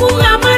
Bunga